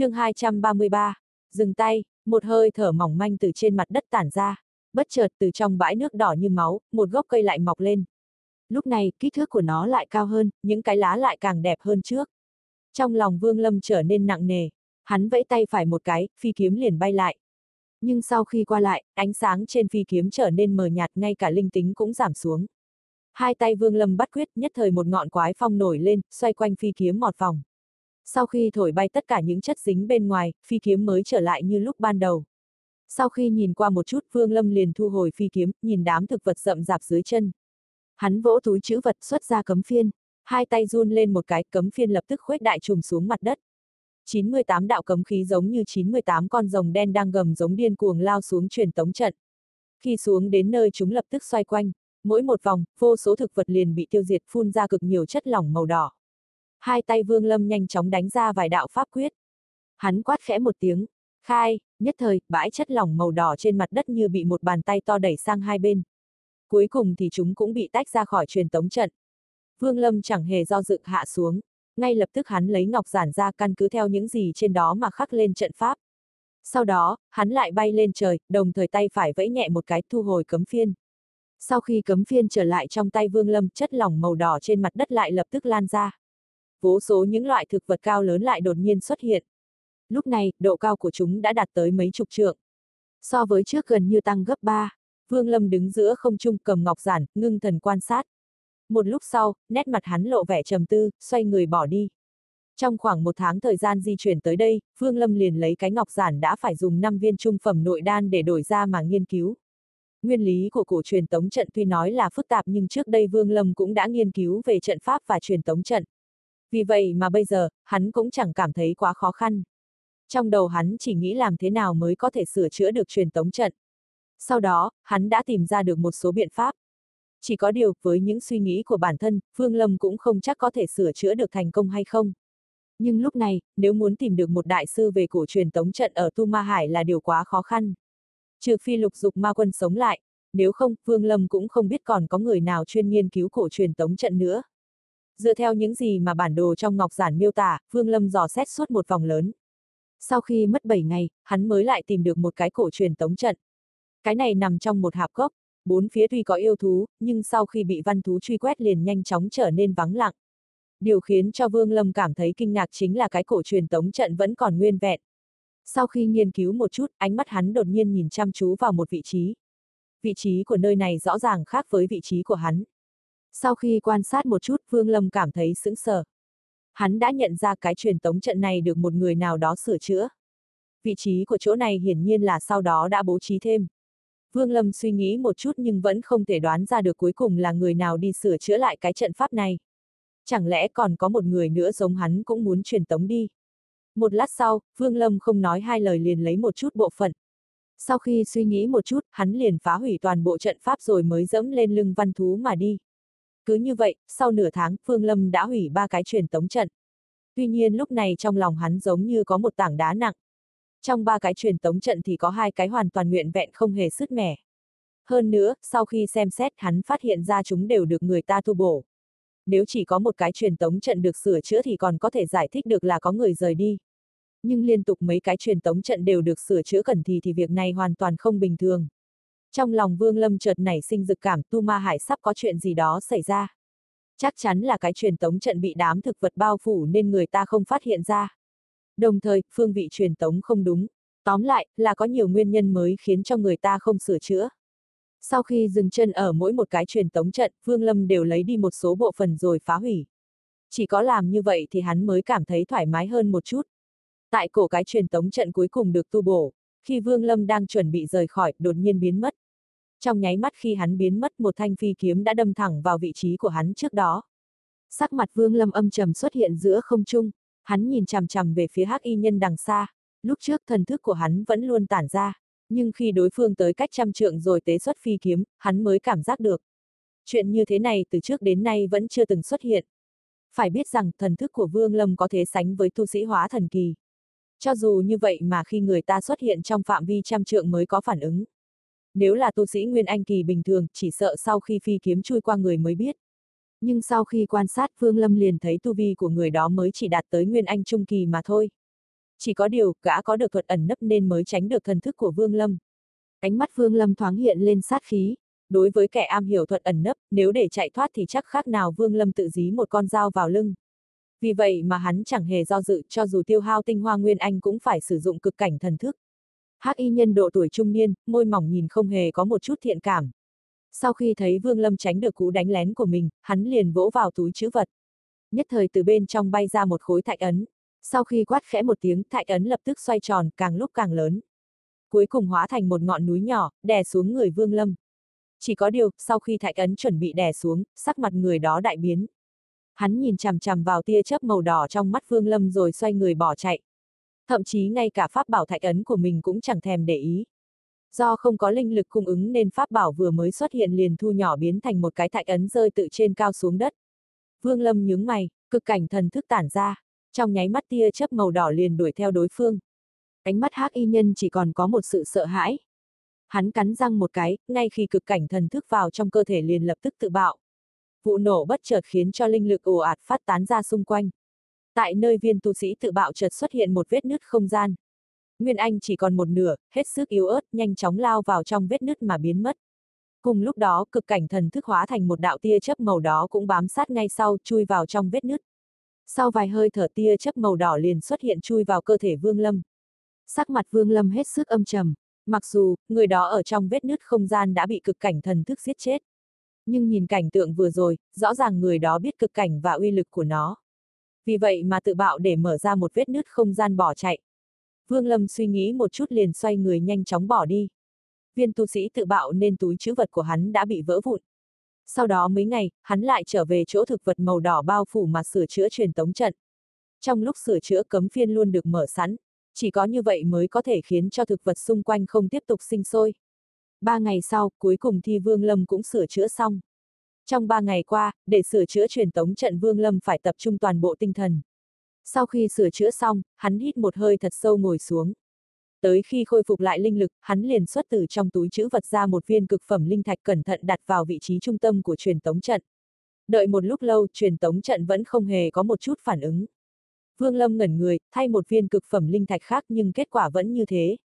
chương 233, dừng tay, một hơi thở mỏng manh từ trên mặt đất tản ra, bất chợt từ trong bãi nước đỏ như máu, một gốc cây lại mọc lên. Lúc này, kích thước của nó lại cao hơn, những cái lá lại càng đẹp hơn trước. Trong lòng Vương Lâm trở nên nặng nề, hắn vẫy tay phải một cái, phi kiếm liền bay lại. Nhưng sau khi qua lại, ánh sáng trên phi kiếm trở nên mờ nhạt ngay cả linh tính cũng giảm xuống. Hai tay Vương Lâm bắt quyết nhất thời một ngọn quái phong nổi lên, xoay quanh phi kiếm một vòng. Sau khi thổi bay tất cả những chất dính bên ngoài, phi kiếm mới trở lại như lúc ban đầu. Sau khi nhìn qua một chút, Vương Lâm liền thu hồi phi kiếm, nhìn đám thực vật rậm rạp dưới chân. Hắn vỗ túi chữ vật xuất ra cấm phiên, hai tay run lên một cái, cấm phiên lập tức khuếch đại trùm xuống mặt đất. 98 đạo cấm khí giống như 98 con rồng đen đang gầm giống điên cuồng lao xuống truyền tống trận. Khi xuống đến nơi chúng lập tức xoay quanh, mỗi một vòng, vô số thực vật liền bị tiêu diệt phun ra cực nhiều chất lỏng màu đỏ. Hai tay Vương Lâm nhanh chóng đánh ra vài đạo pháp quyết. Hắn quát khẽ một tiếng, khai, nhất thời, bãi chất lỏng màu đỏ trên mặt đất như bị một bàn tay to đẩy sang hai bên. Cuối cùng thì chúng cũng bị tách ra khỏi truyền tống trận. Vương Lâm chẳng hề do dự hạ xuống, ngay lập tức hắn lấy ngọc giản ra căn cứ theo những gì trên đó mà khắc lên trận pháp. Sau đó, hắn lại bay lên trời, đồng thời tay phải vẫy nhẹ một cái thu hồi cấm phiên. Sau khi cấm phiên trở lại trong tay Vương Lâm, chất lỏng màu đỏ trên mặt đất lại lập tức lan ra. Vô số những loại thực vật cao lớn lại đột nhiên xuất hiện. Lúc này, độ cao của chúng đã đạt tới mấy chục trượng. So với trước gần như tăng gấp 3, Vương Lâm đứng giữa không trung cầm ngọc giản, ngưng thần quan sát. Một lúc sau, nét mặt hắn lộ vẻ trầm tư, xoay người bỏ đi. Trong khoảng một tháng thời gian di chuyển tới đây, Vương Lâm liền lấy cái ngọc giản đã phải dùng 5 viên trung phẩm nội đan để đổi ra mà nghiên cứu. Nguyên lý của cổ truyền tống trận tuy nói là phức tạp nhưng trước đây Vương Lâm cũng đã nghiên cứu về trận pháp và truyền tống trận. Vì vậy mà bây giờ, hắn cũng chẳng cảm thấy quá khó khăn. Trong đầu hắn chỉ nghĩ làm thế nào mới có thể sửa chữa được truyền tống trận. Sau đó, hắn đã tìm ra được một số biện pháp. Chỉ có điều, với những suy nghĩ của bản thân, Vương Lâm cũng không chắc có thể sửa chữa được thành công hay không. Nhưng lúc này, nếu muốn tìm được một đại sư về cổ truyền tống trận ở Tu Ma Hải là điều quá khó khăn. Trừ phi lục dục ma quân sống lại, nếu không, Vương Lâm cũng không biết còn có người nào chuyên nghiên cứu cổ truyền tống trận nữa. Dựa theo những gì mà bản đồ trong ngọc giản miêu tả, Vương Lâm dò xét suốt một vòng lớn. Sau khi mất 7 ngày, hắn mới lại tìm được một cái cổ truyền tống trận. Cái này nằm trong một hạp gốc, bốn phía tuy có yêu thú, nhưng sau khi bị văn thú truy quét liền nhanh chóng trở nên vắng lặng. Điều khiến cho Vương Lâm cảm thấy kinh ngạc chính là cái cổ truyền tống trận vẫn còn nguyên vẹn. Sau khi nghiên cứu một chút, ánh mắt hắn đột nhiên nhìn chăm chú vào một vị trí. Vị trí của nơi này rõ ràng khác với vị trí của hắn. Sau khi quan sát một chút, Vương Lâm cảm thấy sững sờ. Hắn đã nhận ra cái truyền tống trận này được một người nào đó sửa chữa. Vị trí của chỗ này hiển nhiên là sau đó đã bố trí thêm. Vương Lâm suy nghĩ một chút nhưng vẫn không thể đoán ra được cuối cùng là người nào đi sửa chữa lại cái trận pháp này. Chẳng lẽ còn có một người nữa giống hắn cũng muốn truyền tống đi. Một lát sau, Vương Lâm không nói hai lời liền lấy một chút bộ phận. Sau khi suy nghĩ một chút, hắn liền phá hủy toàn bộ trận pháp rồi mới dẫm lên lưng văn thú mà đi. Cứ như vậy, sau nửa tháng, Phương Lâm đã hủy ba cái truyền tống trận. Tuy nhiên lúc này trong lòng hắn giống như có một tảng đá nặng. Trong ba cái truyền tống trận thì có hai cái hoàn toàn nguyện vẹn không hề sứt mẻ. Hơn nữa, sau khi xem xét hắn phát hiện ra chúng đều được người ta tu bổ. Nếu chỉ có một cái truyền tống trận được sửa chữa thì còn có thể giải thích được là có người rời đi. Nhưng liên tục mấy cái truyền tống trận đều được sửa chữa cẩn thì thì việc này hoàn toàn không bình thường. Trong lòng Vương Lâm chợt nảy sinh dực cảm Tu Ma Hải sắp có chuyện gì đó xảy ra. Chắc chắn là cái truyền tống trận bị đám thực vật bao phủ nên người ta không phát hiện ra. Đồng thời, phương vị truyền tống không đúng. Tóm lại, là có nhiều nguyên nhân mới khiến cho người ta không sửa chữa. Sau khi dừng chân ở mỗi một cái truyền tống trận, Vương Lâm đều lấy đi một số bộ phận rồi phá hủy. Chỉ có làm như vậy thì hắn mới cảm thấy thoải mái hơn một chút. Tại cổ cái truyền tống trận cuối cùng được tu bổ, khi Vương Lâm đang chuẩn bị rời khỏi, đột nhiên biến mất. Trong nháy mắt khi hắn biến mất một thanh phi kiếm đã đâm thẳng vào vị trí của hắn trước đó. Sắc mặt Vương Lâm âm trầm xuất hiện giữa không trung, hắn nhìn chằm chằm về phía hắc y nhân đằng xa, lúc trước thần thức của hắn vẫn luôn tản ra, nhưng khi đối phương tới cách trăm trượng rồi tế xuất phi kiếm, hắn mới cảm giác được. Chuyện như thế này từ trước đến nay vẫn chưa từng xuất hiện. Phải biết rằng thần thức của Vương Lâm có thể sánh với tu sĩ hóa thần kỳ. Cho dù như vậy mà khi người ta xuất hiện trong phạm vi trăm trượng mới có phản ứng. Nếu là tu sĩ Nguyên Anh kỳ bình thường, chỉ sợ sau khi phi kiếm chui qua người mới biết. Nhưng sau khi quan sát Vương Lâm liền thấy tu vi của người đó mới chỉ đạt tới Nguyên Anh trung kỳ mà thôi. Chỉ có điều, gã có được thuật ẩn nấp nên mới tránh được thần thức của Vương Lâm. Ánh mắt Vương Lâm thoáng hiện lên sát khí. Đối với kẻ am hiểu thuật ẩn nấp, nếu để chạy thoát thì chắc khác nào Vương Lâm tự dí một con dao vào lưng. Vì vậy mà hắn chẳng hề do dự cho dù tiêu hao tinh hoa nguyên anh cũng phải sử dụng cực cảnh thần thức. Hắc y nhân độ tuổi trung niên, môi mỏng nhìn không hề có một chút thiện cảm. Sau khi thấy Vương Lâm tránh được cú đánh lén của mình, hắn liền vỗ vào túi chữ vật. Nhất thời từ bên trong bay ra một khối thạch ấn. Sau khi quát khẽ một tiếng, thạch ấn lập tức xoay tròn, càng lúc càng lớn. Cuối cùng hóa thành một ngọn núi nhỏ, đè xuống người Vương Lâm. Chỉ có điều, sau khi thạch ấn chuẩn bị đè xuống, sắc mặt người đó đại biến. Hắn nhìn chằm chằm vào tia chớp màu đỏ trong mắt Vương Lâm rồi xoay người bỏ chạy. Thậm chí ngay cả pháp bảo thạch ấn của mình cũng chẳng thèm để ý. Do không có linh lực cung ứng nên pháp bảo vừa mới xuất hiện liền thu nhỏ biến thành một cái thạch ấn rơi tự trên cao xuống đất. Vương Lâm nhướng mày, cực cảnh thần thức tản ra, trong nháy mắt tia chớp màu đỏ liền đuổi theo đối phương. Ánh mắt hắc y nhân chỉ còn có một sự sợ hãi. Hắn cắn răng một cái, ngay khi cực cảnh thần thức vào trong cơ thể liền lập tức tự bạo. Vụ nổ bất chợt khiến cho linh lực ồ ạt phát tán ra xung quanh. Tại nơi viên tu sĩ tự bạo chợt xuất hiện một vết nứt không gian. Nguyên Anh chỉ còn một nửa, hết sức yếu ớt, nhanh chóng lao vào trong vết nứt mà biến mất. Cùng lúc đó, cực cảnh thần thức hóa thành một đạo tia chớp màu đó cũng bám sát ngay sau, chui vào trong vết nứt. Sau vài hơi thở tia chớp màu đỏ liền xuất hiện chui vào cơ thể Vương Lâm. Sắc mặt Vương Lâm hết sức âm trầm, mặc dù, người đó ở trong vết nứt không gian đã bị cực cảnh thần thức giết chết. Nhưng nhìn cảnh tượng vừa rồi, rõ ràng người đó biết cực cảnh và uy lực của nó. Vì vậy mà tự bạo để mở ra một vết nứt không gian bỏ chạy. Vương Lâm suy nghĩ một chút liền xoay người nhanh chóng bỏ đi. Viên tu sĩ tự bạo nên túi chữ vật của hắn đã bị vỡ vụn. Sau đó mấy ngày, hắn lại trở về chỗ thực vật màu đỏ bao phủ mà sửa chữa truyền tống trận. Trong lúc sửa chữa cấm phiên luôn được mở sẵn, chỉ có như vậy mới có thể khiến cho thực vật xung quanh không tiếp tục sinh sôi. Ba ngày sau, cuối cùng thì Vương Lâm cũng sửa chữa xong. Trong ba ngày qua, để sửa chữa truyền tống trận Vương Lâm phải tập trung toàn bộ tinh thần. Sau khi sửa chữa xong, hắn hít một hơi thật sâu ngồi xuống. Tới khi khôi phục lại linh lực, hắn liền xuất từ trong túi chữ vật ra một viên cực phẩm linh thạch cẩn thận đặt vào vị trí trung tâm của truyền tống trận. Đợi một lúc lâu, truyền tống trận vẫn không hề có một chút phản ứng. Vương Lâm ngẩn người, thay một viên cực phẩm linh thạch khác nhưng kết quả vẫn như thế.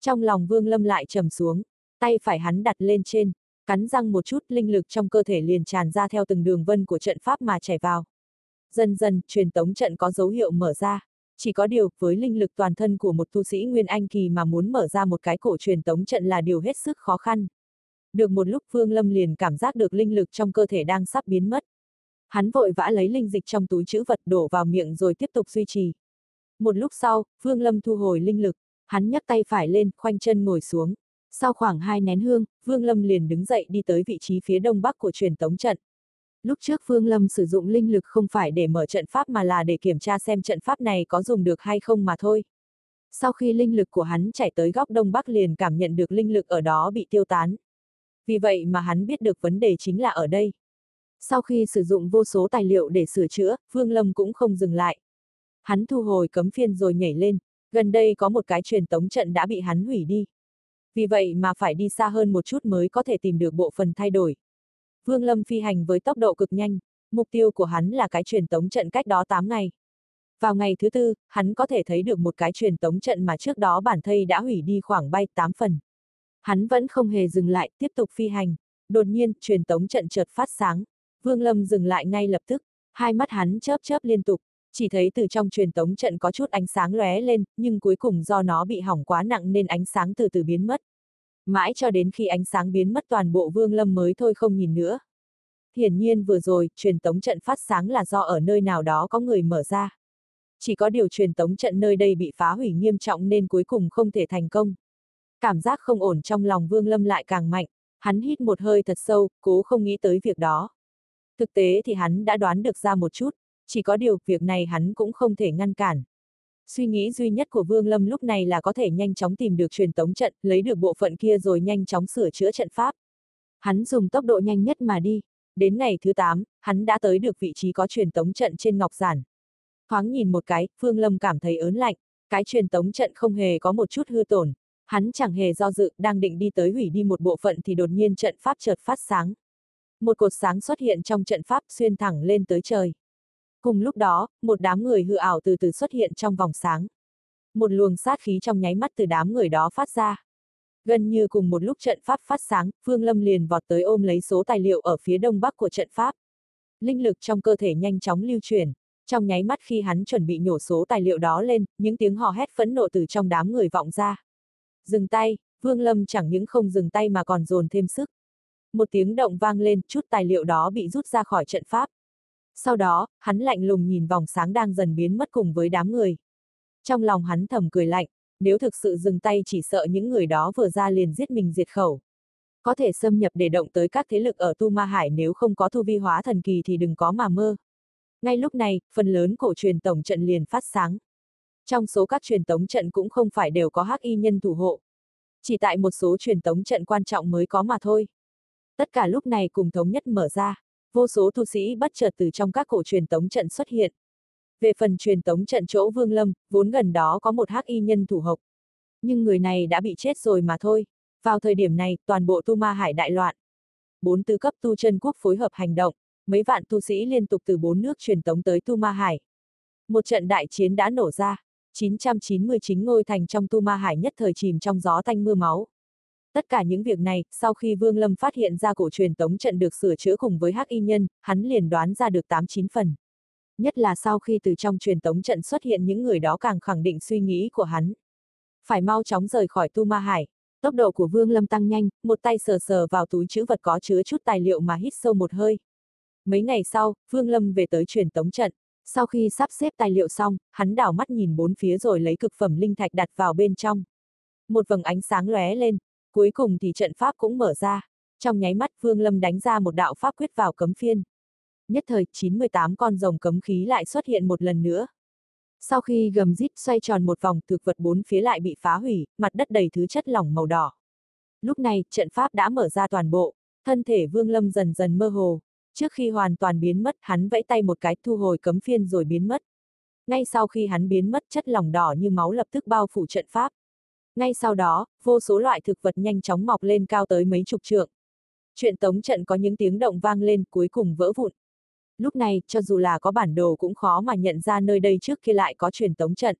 Trong lòng Vương Lâm lại trầm xuống, tay phải hắn đặt lên trên, cắn răng một chút linh lực trong cơ thể liền tràn ra theo từng đường vân của trận pháp mà chảy vào. Dần dần, truyền tống trận có dấu hiệu mở ra. Chỉ có điều, với linh lực toàn thân của một tu sĩ Nguyên Anh Kỳ mà muốn mở ra một cái cổ truyền tống trận là điều hết sức khó khăn. Được một lúc Vương Lâm liền cảm giác được linh lực trong cơ thể đang sắp biến mất. Hắn vội vã lấy linh dịch trong túi chữ vật đổ vào miệng rồi tiếp tục duy trì. Một lúc sau, Vương Lâm thu hồi linh lực, hắn nhấc tay phải lên, khoanh chân ngồi xuống. Sau khoảng hai nén hương, Vương Lâm liền đứng dậy đi tới vị trí phía đông bắc của truyền tống trận. Lúc trước Vương Lâm sử dụng linh lực không phải để mở trận pháp mà là để kiểm tra xem trận pháp này có dùng được hay không mà thôi. Sau khi linh lực của hắn chạy tới góc đông bắc liền cảm nhận được linh lực ở đó bị tiêu tán. Vì vậy mà hắn biết được vấn đề chính là ở đây. Sau khi sử dụng vô số tài liệu để sửa chữa, Vương Lâm cũng không dừng lại. Hắn thu hồi cấm phiên rồi nhảy lên, gần đây có một cái truyền tống trận đã bị hắn hủy đi. Vì vậy mà phải đi xa hơn một chút mới có thể tìm được bộ phần thay đổi. Vương Lâm phi hành với tốc độ cực nhanh, mục tiêu của hắn là cái truyền tống trận cách đó 8 ngày. Vào ngày thứ tư, hắn có thể thấy được một cái truyền tống trận mà trước đó bản thây đã hủy đi khoảng bay 8 phần. Hắn vẫn không hề dừng lại, tiếp tục phi hành. Đột nhiên, truyền tống trận chợt phát sáng. Vương Lâm dừng lại ngay lập tức, hai mắt hắn chớp chớp liên tục, chỉ thấy từ trong truyền tống trận có chút ánh sáng lóe lên, nhưng cuối cùng do nó bị hỏng quá nặng nên ánh sáng từ từ biến mất mãi cho đến khi ánh sáng biến mất toàn bộ vương lâm mới thôi không nhìn nữa. Hiển nhiên vừa rồi, truyền tống trận phát sáng là do ở nơi nào đó có người mở ra. Chỉ có điều truyền tống trận nơi đây bị phá hủy nghiêm trọng nên cuối cùng không thể thành công. Cảm giác không ổn trong lòng vương lâm lại càng mạnh, hắn hít một hơi thật sâu, cố không nghĩ tới việc đó. Thực tế thì hắn đã đoán được ra một chút, chỉ có điều việc này hắn cũng không thể ngăn cản. Suy nghĩ duy nhất của Vương Lâm lúc này là có thể nhanh chóng tìm được truyền tống trận, lấy được bộ phận kia rồi nhanh chóng sửa chữa trận pháp. Hắn dùng tốc độ nhanh nhất mà đi. Đến ngày thứ 8, hắn đã tới được vị trí có truyền tống trận trên ngọc giản. Thoáng nhìn một cái, Vương Lâm cảm thấy ớn lạnh, cái truyền tống trận không hề có một chút hư tổn. Hắn chẳng hề do dự, đang định đi tới hủy đi một bộ phận thì đột nhiên trận pháp chợt phát sáng. Một cột sáng xuất hiện trong trận pháp xuyên thẳng lên tới trời. Cùng lúc đó, một đám người hư ảo từ từ xuất hiện trong vòng sáng. một luồng sát khí trong nháy mắt từ đám người đó phát ra. Gần như cùng một lúc trận pháp phát sáng, Vương Lâm liền vọt tới ôm lấy số tài liệu ở phía đông bắc của trận pháp. Linh lực trong cơ thể nhanh chóng lưu chuyển, trong nháy mắt khi hắn chuẩn bị nhổ số tài liệu đó lên, những tiếng hò hét phẫn nộ từ trong đám người vọng ra. Dừng tay, Vương Lâm chẳng những không dừng tay mà còn dồn thêm sức. Một tiếng động vang lên, chút tài liệu đó bị rút ra khỏi trận pháp. Sau đó, hắn lạnh lùng nhìn vòng sáng đang dần biến mất cùng với đám người. Trong lòng hắn thầm cười lạnh, nếu thực sự dừng tay chỉ sợ những người đó vừa ra liền giết mình diệt khẩu. Có thể xâm nhập để động tới các thế lực ở Tu Ma Hải nếu không có thu vi hóa thần kỳ thì đừng có mà mơ. Ngay lúc này, phần lớn cổ truyền tổng trận liền phát sáng. Trong số các truyền tống trận cũng không phải đều có hắc y nhân thủ hộ. Chỉ tại một số truyền tống trận quan trọng mới có mà thôi. Tất cả lúc này cùng thống nhất mở ra, vô số tu sĩ bất chợt từ trong các cổ truyền tống trận xuất hiện. Về phần truyền tống trận chỗ Vương Lâm, vốn gần đó có một hắc y nhân thủ hộc. Nhưng người này đã bị chết rồi mà thôi. Vào thời điểm này, toàn bộ tu ma hải đại loạn. Bốn tứ cấp tu chân quốc phối hợp hành động, mấy vạn tu sĩ liên tục từ bốn nước truyền tống tới tu ma hải. Một trận đại chiến đã nổ ra, 999 ngôi thành trong tu ma hải nhất thời chìm trong gió tanh mưa máu. Tất cả những việc này, sau khi Vương Lâm phát hiện ra cổ truyền tống trận được sửa chữa cùng với hắc y nhân, hắn liền đoán ra được 8-9 phần. Nhất là sau khi từ trong truyền tống trận xuất hiện những người đó càng khẳng định suy nghĩ của hắn. Phải mau chóng rời khỏi Tu Ma Hải. Tốc độ của Vương Lâm tăng nhanh, một tay sờ sờ vào túi chữ vật có chứa chút tài liệu mà hít sâu một hơi. Mấy ngày sau, Vương Lâm về tới truyền tống trận. Sau khi sắp xếp tài liệu xong, hắn đảo mắt nhìn bốn phía rồi lấy cực phẩm linh thạch đặt vào bên trong. Một vầng ánh sáng lóe lên, cuối cùng thì trận pháp cũng mở ra. Trong nháy mắt Vương Lâm đánh ra một đạo pháp quyết vào cấm phiên nhất thời 98 con rồng cấm khí lại xuất hiện một lần nữa. Sau khi gầm rít xoay tròn một vòng, thực vật bốn phía lại bị phá hủy, mặt đất đầy thứ chất lỏng màu đỏ. Lúc này, trận pháp đã mở ra toàn bộ, thân thể Vương Lâm dần dần mơ hồ. Trước khi hoàn toàn biến mất, hắn vẫy tay một cái thu hồi cấm phiên rồi biến mất. Ngay sau khi hắn biến mất, chất lỏng đỏ như máu lập tức bao phủ trận pháp. Ngay sau đó, vô số loại thực vật nhanh chóng mọc lên cao tới mấy chục trượng. Chuyện tống trận có những tiếng động vang lên cuối cùng vỡ vụn, lúc này, cho dù là có bản đồ cũng khó mà nhận ra nơi đây trước kia lại có truyền tống trận.